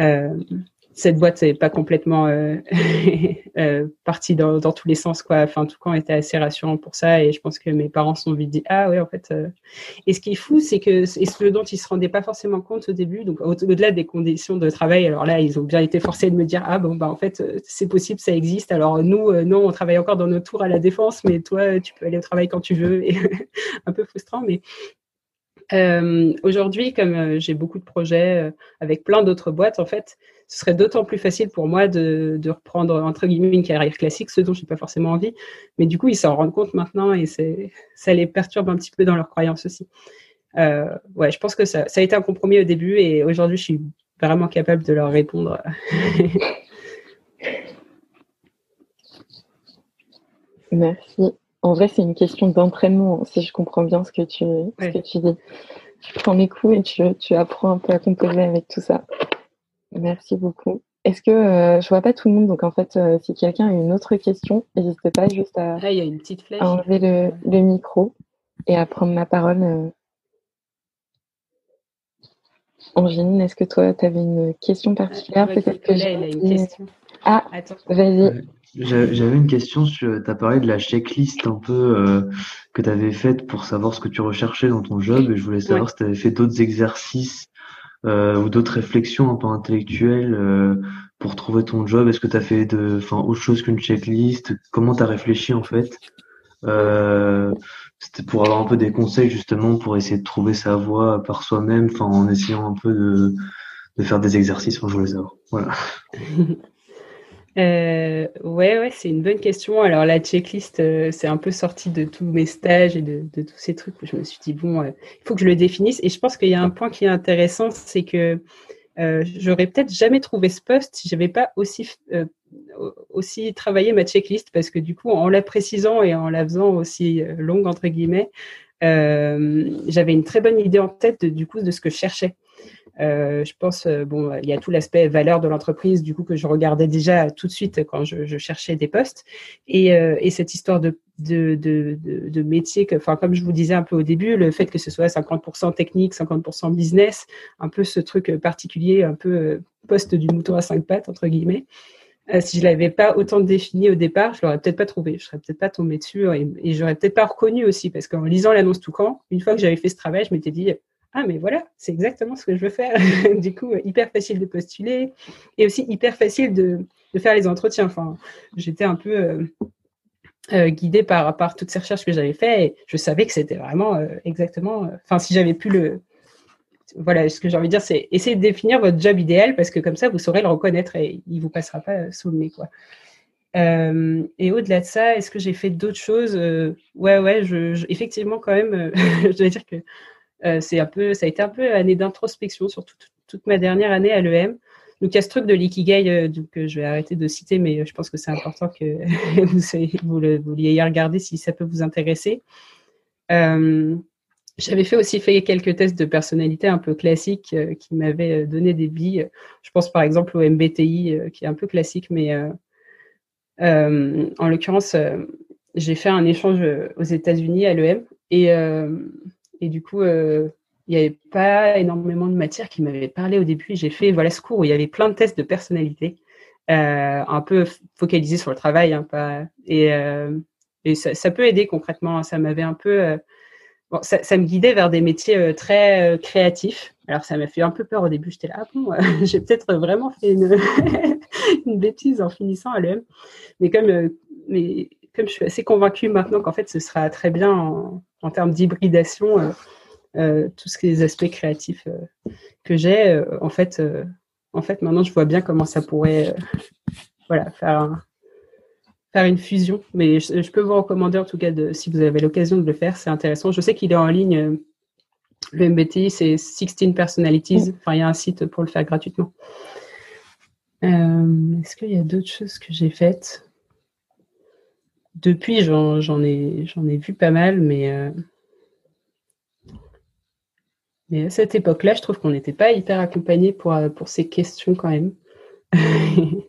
euh cette boîte n'est pas complètement euh, euh, partie dans, tous les sens quoi. Enfin, tout camp était assez rassurant pour ça et je pense que mes parents sont vite dit ah ouais en fait. Euh. Et ce qui est fou, c'est que et ce dont ils se rendaient pas forcément compte au début, donc au-delà des conditions de travail, alors là ils ont bien été forcés de me dire ah bon bah en fait c'est possible, ça existe. Alors nous non, on travaille encore dans nos tours à la défense, mais toi tu peux aller au travail quand tu veux. Un peu frustrant, mais Aujourd'hui, comme j'ai beaucoup de projets avec plein d'autres boîtes, en fait, ce serait d'autant plus facile pour moi de, de, reprendre entre guillemets une carrière classique, ce dont j'ai pas forcément envie. Mais du coup, ils s'en rendent compte maintenant et ça les perturbe un petit peu dans leurs croyances aussi. Euh, ouais, je pense que ça, ça a été un compromis au début et aujourd'hui, je suis vraiment capable de leur répondre. Merci. En vrai, c'est une question d'entraînement, si je comprends bien ce que tu, ce que tu dis. Tu prends mes coups et tu, tu, apprends un peu à composer avec tout ça. Merci beaucoup. Est-ce que euh, je vois pas tout le monde, donc en fait, euh, si quelqu'un a une autre question, n'hésitez pas juste à, ah, y a une petite flèche. à enlever le, le, micro et à prendre ma parole. Euh. Angéline, est-ce que toi, tu avais une question particulière Peut-être que j'ai une question. Ah, vas-y. J'avais une question sur, tu as parlé de la checklist un peu euh, que tu avais faite pour savoir ce que tu recherchais dans ton job et je voulais savoir si tu avais fait d'autres exercices euh, ou d'autres réflexions un peu intellectuelles euh, pour trouver ton job? Est-ce que tu as fait de, enfin, autre chose qu'une checklist? Comment tu as réfléchi en fait? Euh, C'était pour avoir un peu des conseils justement pour essayer de trouver sa voie par soi-même, en essayant un peu de, de faire des exercices. Enfin, je voulais savoir. Voilà. Euh, ouais, ouais, c'est une bonne question. Alors la checklist, euh, c'est un peu sorti de tous mes stages et de, tous ces trucs où je me suis dit bon, euh, il faut que je le définisse. Et je pense qu'il y a un point qui est intéressant, c'est que euh, j'aurais peut-être jamais trouvé ce poste si j'avais pas aussi aussi travaillé ma checklist parce que du coup, en la précisant et en la faisant aussi longue entre guillemets, j'avais une très bonne idée en tête de, du coup de ce que je cherchais. Euh, je pense, euh, bon, il y a tout l'aspect valeur de l'entreprise, du coup, que je regardais déjà tout de suite quand je, cherchais des postes. Et, euh, et cette histoire de, métier, que, comme je vous disais un peu au début, le fait que ce soit 50% technique, 50% business, un peu ce truc particulier, un peu poste du mouton à cinq pattes, entre guillemets. si je l'avais pas autant défini au départ, je l'aurais peut-être pas trouvé, je serais peut-être pas tombée dessus et, et j'aurais peut-être pas reconnu aussi parce qu'en lisant l'annonce tout camp, une fois que j'avais fait ce travail, je m'étais dit ah mais voilà, c'est exactement ce que je veux faire. du coup, hyper facile de postuler et aussi hyper facile de, faire les entretiens. J'étais un peu euh, euh, guidée par, toutes ces recherches que j'avais faites et je savais que c'était vraiment euh, exactement. Euh, enfin, si j'avais pu le. Voilà, ce que j'ai envie de dire, c'est essayer de définir votre job idéal parce que comme ça, vous saurez le reconnaître et il vous passera pas sous le nez. Euh, et au-delà de ça, est-ce que j'ai fait d'autres choses? Ouais, ouais, effectivement, quand même, je dois dire que euh, c'est un peu, ça a été un peu année d'introspection sur toute ma dernière année à l'EM. Donc il y a ce truc de l'ikigai euh, que je vais arrêter de citer, mais euh, je pense que c'est important que vous, vous l'ayez regardé si ça peut vous intéresser. Euh, j'avais fait aussi fait quelques tests de personnalité un peu classiques euh, qui m'avaient donné des billes. Je pense par exemple au MBTI qui est un peu classique, mais en l'occurrence, j'ai fait un échange aux États-Unis à l'EM et et du coup, euh, il n'y avait pas énormément de matière qui m'avait parlé au début. J'ai fait voilà ce cours où il y avait plein de tests de personnalité, euh, un peu focalisés sur le travail, hein, et, euh, ça, peut aider concrètement. Hein. Ça m'avait un peu, bon, ça, me guidait vers des métiers très créatifs. Alors ça m'a fait un peu peur au début. J'étais là, ah bon, j'ai peut-être vraiment fait une, une bêtise en finissant à l'EM. Mais comme, mais comme je suis assez convaincue maintenant qu'en fait ce sera très bien en, en termes d'hybridation euh, tous ces aspects créatifs euh, que j'ai, euh, en fait, en fait, maintenant, je vois bien comment ça pourrait, voilà, faire faire une fusion. Mais je, peux vous recommander en tout cas de, si vous avez l'occasion de le faire, c'est intéressant. Je sais qu'il est en ligne. le MBTI, c'est 16 Personalities. Enfin, il y a un site pour le faire gratuitement. Est-ce qu'il y a d'autres choses que j'ai faites? Depuis, j'en ai, ai vu pas mal, mais mais à cette époque-là, je trouve qu'on n'était pas hyper accompagné pour, euh, pour ces questions quand même.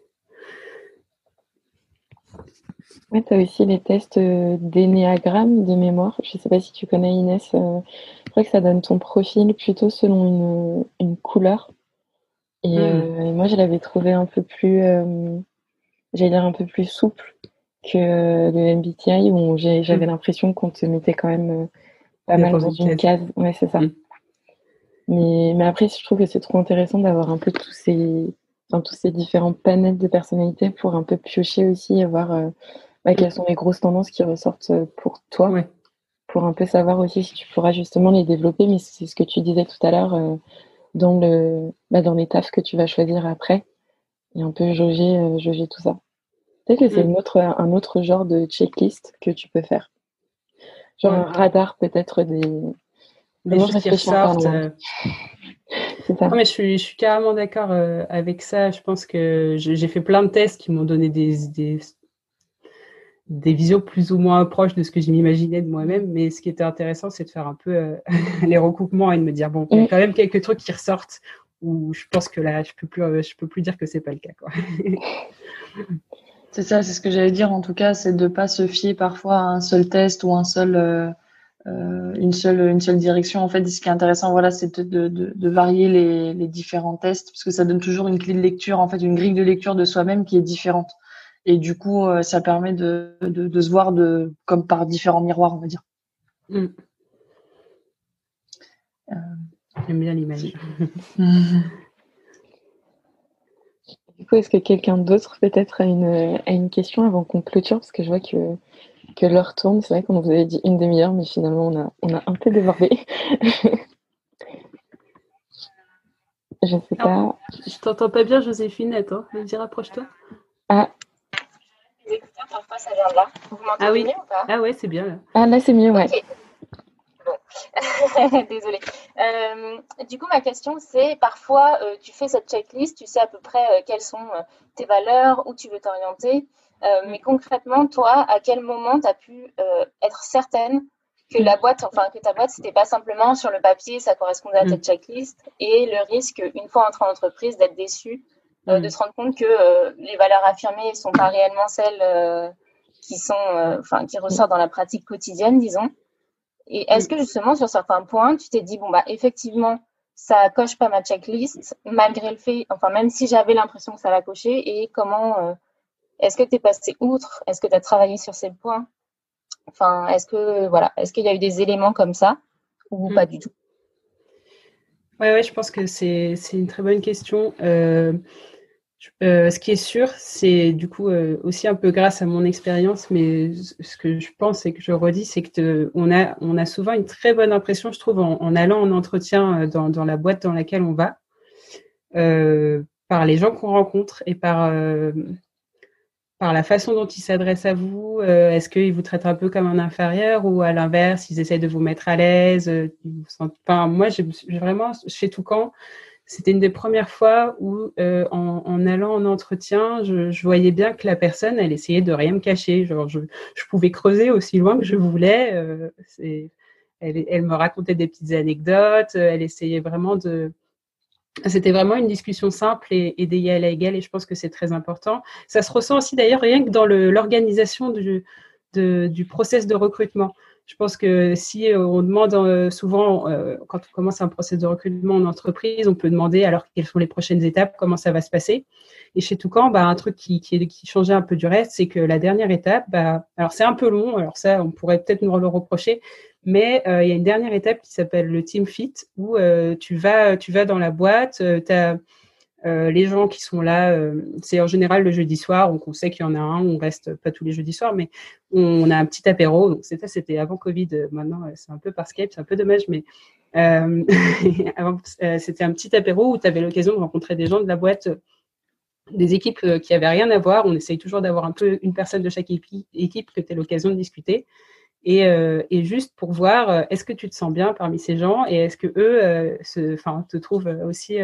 Oui, tu as aussi les tests euh, d'énéagramme de mémoire. Je ne sais pas si tu connais Inès. Euh, je crois que ça donne ton profil plutôt selon une, couleur. Et, moi, je l'avais trouvé un peu plus, j'allais dire un peu plus souple que le MBTI où j'avais hmm. l'impression qu'on te mettait quand même pas mal dans une case. Ouais, c'est ça. Hmm. Mais, mais après, je trouve que c'est trop intéressant d'avoir un peu tous ces, tous ces différents panels de personnalités pour un peu piocher aussi et voir euh, bah, quelles sont les grosses tendances qui ressortent euh, pour toi. Pour un peu savoir aussi si tu pourras justement les développer. Mais c'est ce que tu disais tout à l'heure euh, dans, le, bah, dans les tafs que tu vas choisir après. Et un peu jauger, jauger tout ça. Peut-être que c'est mm. autre, un autre genre de checklist que tu peux faire. Genre un radar peut-être des, des choses qui ressortent. Euh. Non, mais je suis, je suis carrément d'accord euh, avec ça. Je pense que j'ai fait plein de tests qui m'ont donné des, des, des, visions plus ou moins proches de ce que je m'imaginais de moi-même. Mais ce qui était intéressant, c'est de faire un peu euh, les recoupements et de me dire bon, il y a mm. quand même quelques trucs qui ressortent où je pense que là, je peux plus, je peux plus dire que c'est pas le cas. c'est ça, c'est ce que j'allais dire. En tout cas, c'est de pas se fier parfois à un seul test ou un seul euh, une seule une seule direction. En fait, ce qui est intéressant, voilà, c'est de, de, de, varier les, les, différents tests parce que ça donne toujours une clé de lecture, en fait, une grille de lecture de soi-même qui est différente. Et du coup, euh, ça permet de, de, se voir de comme par différents miroirs, on va dire. Mm. Euh... J'aime bien l'image. Du coup, est-ce que quelqu'un d'autre peut-être a une, a une question avant qu'on clôture? Parce que je vois que que l'heure tourne. C'est vrai qu'on vous avait dit une demi-heure, mais finalement, on a, on a un peu débordé. je sais pas. Je t'entends pas bien, Joséphine. Attends, vas-y, rapproche-toi. Ah. Parfois, ça vient de là. Vous ah oui. Mieux, ou pas? Ah ouais, c'est bien là. Ah là, c'est mieux, ouais. Désolée. Euh, du coup, ma question, c'est parfois, euh, tu fais cette checklist, tu sais à peu près euh, quelles sont tes valeurs, où tu veux t'orienter. Mais concrètement, toi, à quel moment tu as pu être certaine que la boîte, enfin que ta boîte, c'était pas simplement sur le papier, ça correspondait à ta mm. checklist, et le risque, une fois entré en entreprise, d'être déçu, euh, de mm. se rendre compte que les valeurs affirmées ne sont pas réellement celles qui sont, enfin, qui ressortent dans la pratique quotidienne, disons. Et est-ce que justement sur certains points, tu t'es dit bon bah effectivement ça coche pas ma checklist malgré le fait, enfin même si j'avais l'impression que ça l'a coché et comment est-ce que tu es passé outre? Est-ce que tu as travaillé sur ces points? Enfin, est-ce que voilà, est-ce qu'il y a eu des éléments comme ça ou mm. pas du tout? Oui, ouais, je pense que c'est une très bonne question. Euh, euh, ce qui est sûr, c'est du coup euh, aussi un peu grâce à mon expérience, mais ce que je pense et que je redis, c'est que on a, on a souvent une très bonne impression, je trouve, en, allant en entretien dans, dans, la boîte dans laquelle on va, par les gens qu'on rencontre et par par la façon dont ils s'adressent à vous. Euh, Est-ce qu'ils vous traitent un peu comme un inférieur ou à l'inverse, ils essayent de vous mettre à l'aise euh, Moi, j'ai vraiment, chez Toucan, c'était une des premières fois où, euh, en, allant en entretien, je, voyais bien que la personne, elle essayait de rien me cacher. Genre, je, pouvais creuser aussi loin que je voulais. elle, elle, me racontait des petites anecdotes. Elle essayait vraiment de c'était vraiment une discussion simple et, et d'égal à égal, et je pense que c'est très important. Ça se ressent aussi d'ailleurs rien que dans l'organisation du, du process de recrutement. Je pense que si on demande souvent, quand on commence un processus de recrutement en entreprise, on peut demander alors quelles sont les prochaines étapes, comment ça va se passer. Et chez Toucan, bah, un truc qui, qui, changeait un peu du reste, c'est que la dernière étape, bah, alors c'est un peu long, alors ça, on pourrait peut-être nous le reprocher, mais il y a une dernière étape qui s'appelle le team fit, où tu vas, tu vas dans la boîte, tu as euh, les gens qui sont là, euh, c'est en général le jeudi soir, donc on sait qu'il y en a un, on reste pas tous les jeudis soirs, mais on, a un petit apéro. Donc c'était, c'était avant Covid, maintenant c'est un peu par Skype, c'est un peu dommage, mais euh, c'était un petit apéro où tu avais l'occasion de rencontrer des gens de la boîte, des équipes qui avaient rien à voir. On essaye toujours d'avoir un peu une personne de chaque équipe que tu as l'occasion de discuter. Et, juste pour voir est-ce que tu te sens bien parmi ces gens et est-ce que eux te trouvent aussi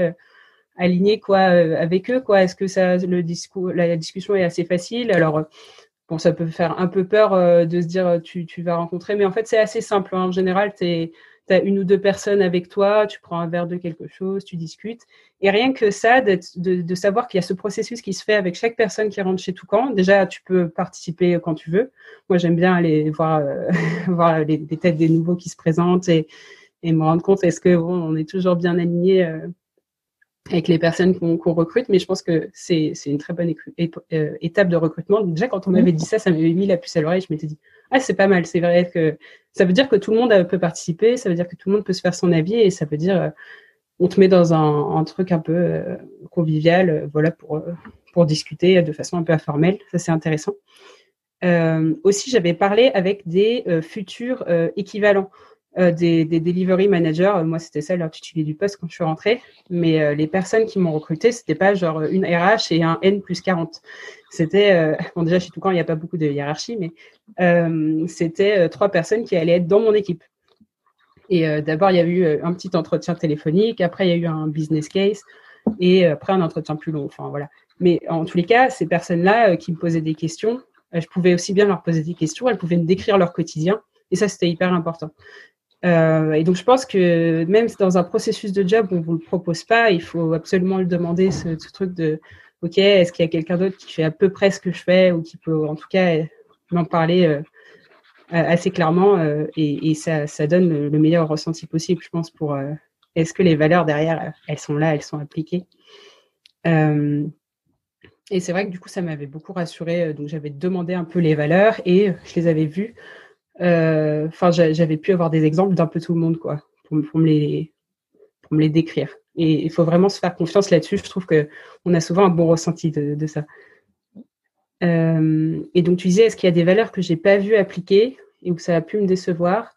aligné quoi euh, avec eux quoi Est-ce que ça le discours la, discussion est assez facile? Alors bon, ça peut faire un peu peur euh, de se dire tu, tu vas rencontrer, mais en fait c'est assez simple. Hein. En général, tu as une ou deux personnes avec toi, tu prends un verre de quelque chose, tu discutes. Et rien que ça, de, de, savoir qu'il y a ce processus qui se fait avec chaque personne qui rentre chez Toucan, déjà, tu peux participer quand tu veux. Moi, j'aime bien aller voir, euh, voir les, têtes des nouveaux qui se présentent et, et me rendre compte, est-ce que bon, on est toujours bien aligné avec les personnes qu'on recrute, mais je pense que c'est une très bonne euh, étape de recrutement. Déjà, quand on m'avait dit ça, ça m'avait mis la puce à l'oreille. Je m'étais dit, ah, c'est pas mal. C'est vrai que ça veut dire que tout le monde peut participer, ça veut dire que tout le monde peut se faire son avis et ça veut dire, euh, on te met dans un, un truc un peu euh, convivial, voilà, pour, pour discuter de façon un peu informelle. Ça, c'est intéressant. aussi, j'avais parlé avec des futurs équivalents. Euh, des, delivery managers. Euh, moi, c'était ça l'intitulé du poste quand je suis rentrée. Mais euh, les personnes qui m'ont recruté, c'était pas genre une RH et un N plus 40. C'était, bon, déjà chez Toucan, il n'y a pas beaucoup de hiérarchie, mais c'était trois personnes qui allaient être dans mon équipe. Et d'abord, il y a eu un petit entretien téléphonique, après, il y a eu un business case, et après, un entretien plus long. Enfin, voilà. Mais en tous les cas, ces personnes-là qui me posaient des questions, je pouvais aussi bien leur poser des questions, elles pouvaient me décrire leur quotidien. Et ça, c'était hyper important. Euh, et donc, je pense que même dans un processus de job, on ne vous le propose pas, il faut absolument le demander, ce, truc de, OK, est-ce qu'il y a quelqu'un d'autre qui fait à peu près ce que je fais ou qui peut en tout cas m'en parler euh, assez clairement euh, et, ça, donne le, meilleur ressenti possible, je pense, pour est-ce que les valeurs derrière, elles sont là, elles sont appliquées. et c'est vrai que du coup, ça m'avait beaucoup rassuré. Donc, j'avais demandé un peu les valeurs et je les avais vues. Euh, enfin, j'avais pu avoir des exemples d'un peu tout le monde, quoi, pour, me les pour me les décrire. Et il faut vraiment se faire confiance là-dessus. Je trouve que on a souvent un bon ressenti de, ça. Euh, et donc, tu disais, est-ce qu'il y a des valeurs que j'ai pas vues appliquer et où ça a pu me décevoir?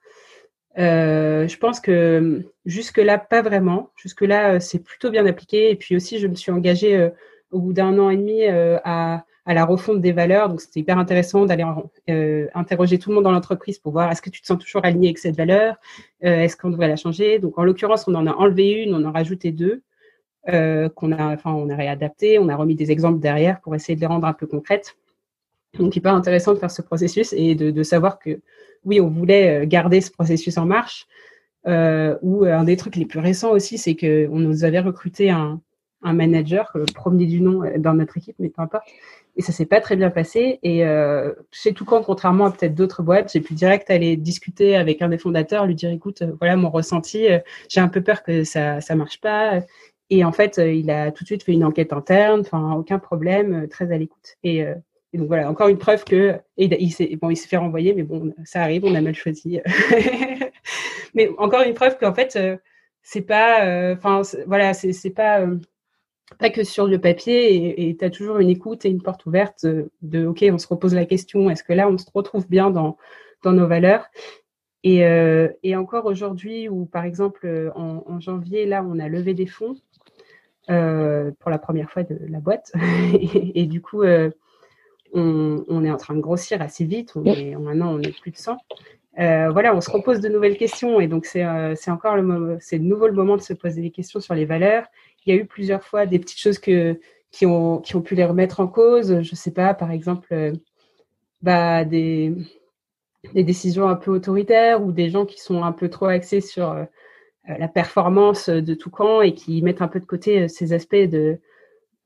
Euh, Je pense que jusque-là, pas vraiment. Jusque-là, c'est plutôt bien appliqué. Et puis aussi, je me suis engagée au bout d'un an et demi à à la refonte des valeurs. Donc, c'était hyper intéressant d'aller euh, interroger tout le monde dans l'entreprise pour voir est-ce que tu te sens toujours aligné avec cette valeur? Euh, Est-ce qu'on devrait la changer? Donc, en l'occurrence, on en a enlevé une, on en a rajouté deux, euh, qu'on a, enfin, on a réadapté, on a remis des exemples derrière pour essayer de les rendre un peu concrètes. Donc, hyper intéressant de faire ce processus et de, savoir que, oui, on voulait garder ce processus en marche. ou un des trucs les plus récents aussi, c'est qu'on nous avait recruté un, un manager, le premier du nom dans notre équipe, mais peu importe, et ça s'est pas très bien passé. Et euh, chez Toucan, contrairement à peut-être d'autres boîtes, j'ai pu direct aller discuter avec un des fondateurs, lui dire écoute, euh, voilà mon ressenti, euh, j'ai un peu peur que ça ça marche pas. Et en fait, euh, il a tout de suite fait une enquête interne, enfin aucun problème, très à l'écoute. Et, donc voilà, encore une preuve que et il s'est bon, il s'est fait renvoyer, mais bon, ça arrive, on a mal choisi. mais encore une preuve qu'en fait, c'est pas, enfin voilà, c'est pas pas que sur le papier, et tu as toujours une écoute et une porte ouverte de, OK, on se repose la question, est-ce que là, on se retrouve bien dans, dans nos valeurs? Et, euh, et, encore aujourd'hui, où par exemple, en, janvier, là, on a levé des fonds euh, pour la première fois de la boîte, et, du coup, euh, on, on, est en train de grossir assez vite, on est, maintenant, on est plus de 100. Voilà, on se repose de nouvelles questions et donc c'est encore le, c'est de nouveau le moment de se poser des questions sur les valeurs il y a eu plusieurs fois des petites choses que, qui, ont, qui ont pu les remettre en cause. Je sais pas, par exemple, euh, bah, des, des décisions un peu autoritaires ou des gens qui sont un peu trop axés sur euh, la performance de tout camp et qui mettent un peu de côté euh, ces aspects de,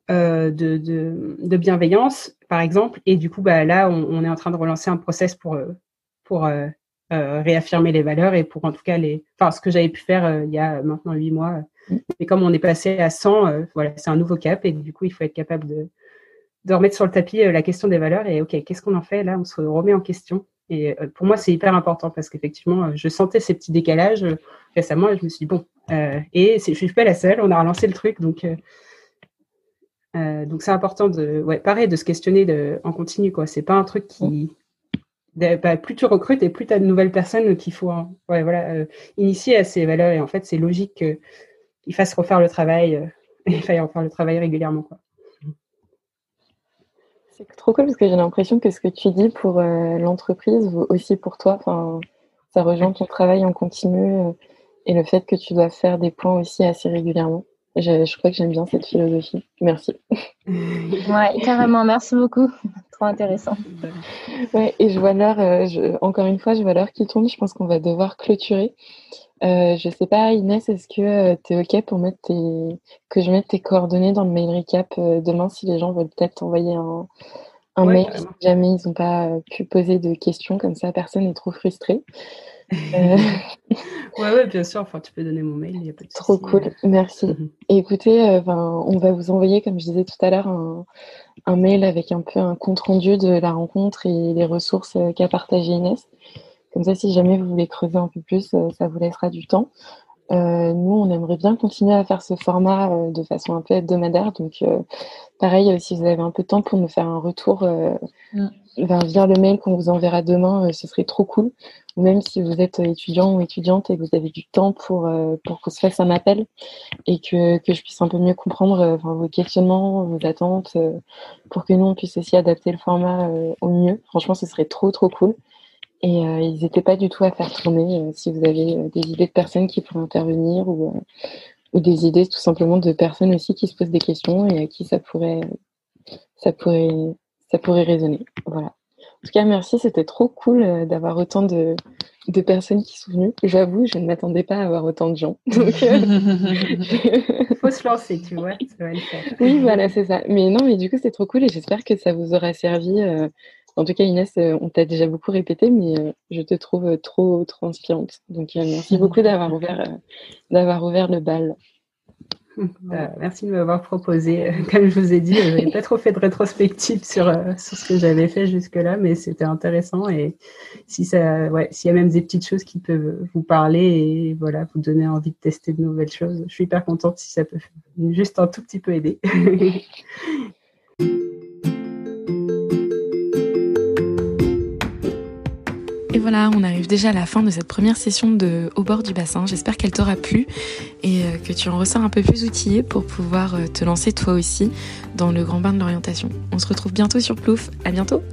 de, de, bienveillance, par exemple. Et du coup, bah, là, on, on, est en train de relancer un process pour, pour réaffirmer les valeurs et pour en tout cas les, enfin ce que j'avais pu faire il y a maintenant huit mois. Mm. Mais comme on est passé à 100, voilà, c'est un nouveau cap et du coup il faut être capable de de remettre sur le tapis la question des valeurs et ok qu'est-ce qu'on en fait? Là On se remet en question et euh, pour moi, c'est hyper important parce qu'effectivement, euh, je sentais ces petits décalages euh, récemment et je me suis dit, bon, et je ne suis pas la seule, on a relancé le truc. Donc, donc c'est important de, ouais, pareil, de se questionner de, en continu. Ce n'est pas un truc qui. Bah, plus tu recrutes et plus tu as de nouvelles personnes qu'il faut ouais, voilà, initier à ces valeurs. Et en fait, c'est logique qu'ils fassent refaire le travail, il faille refaire le travail régulièrement. C'est trop cool parce que j'ai l'impression que ce que tu dis pour euh, l'entreprise aussi pour toi. Ça rejoint ton travail en continu euh, et le fait que tu dois faire des points aussi assez régulièrement. Je, crois que j'aime bien cette philosophie. Merci. Ouais, carrément. Merci beaucoup. Trop intéressant. Ouais, et je vois l'heure, euh, encore une fois, je vois l'heure qui tourne. Je pense qu'on va devoir clôturer. Euh, je sais pas, Inès, est-ce que tu es OK pour mettre tes... que je mette tes coordonnées dans le mail recap euh, demain si les gens veulent peut-être t'envoyer un, un mail si jamais ils n'ont pas pu poser de questions, comme ça personne n'est trop frustré. Euh... ouais, ouais, bien sûr. Enfin, tu peux donner mon mail, il a pas de Trop cool, merci. Écoutez, euh, on va vous envoyer, comme je disais tout à l'heure, un, un, mail avec un peu un compte rendu de la rencontre et les ressources qu'a partagé Inès. Comme ça, si jamais vous voulez creuser un peu plus, euh, ça vous laissera du temps. Euh, nous, on aimerait bien continuer à faire ce format euh, de façon un peu hebdomadaire. Donc, pareil, si vous avez un peu de temps pour nous faire un retour mm. via le mail qu'on vous enverra demain, ce serait trop cool. Ou même si vous êtes étudiant ou étudiante et que vous avez du temps pour, pour qu'on se fasse un appel et que, que je puisse un peu mieux comprendre vos questionnements, vos attentes, pour que nous, on puisse aussi adapter le format au mieux. Franchement, ce serait trop, trop cool. Et euh, ils n'étaient pas du tout à faire tourner euh, si vous avez euh, des idées de personnes qui pourraient intervenir ou, ou des idées tout simplement de personnes aussi qui se posent des questions et à qui ça pourrait, ça pourrait, ça pourrait résonner. Voilà. En tout cas, merci, c'était trop cool d'avoir autant de, de, personnes qui sont venues. J'avoue, je ne m'attendais pas à avoir autant de gens. Il faut se lancer, tu vois. oui, voilà, c'est ça. Mais non, mais du coup, c'est trop cool et j'espère que ça vous aura servi en tout cas, Inès, euh, on t'a déjà beaucoup répété, mais euh, je te trouve euh, trop, trop inspirante. Donc, merci beaucoup d'avoir ouvert, d'avoir ouvert le bal. merci de m'avoir proposé. Comme je vous ai dit, je n'avais pas trop fait de rétrospective sur, sur ce que j'avais fait jusque-là, mais c'était intéressant. Et si ça, ouais, s'il y a même des petites choses qui peuvent vous parler et voilà, vous donner envie de tester de nouvelles choses, je suis hyper contente si ça peut juste un tout petit peu aider. voilà, on arrive déjà à la fin de cette première session de Au bord du bassin. J'espère qu'elle t'aura plu et euh, que tu en ressors un peu plus outillé pour pouvoir euh, te lancer toi aussi dans le grand bain de l'orientation. On se retrouve bientôt sur Plouf. À bientôt!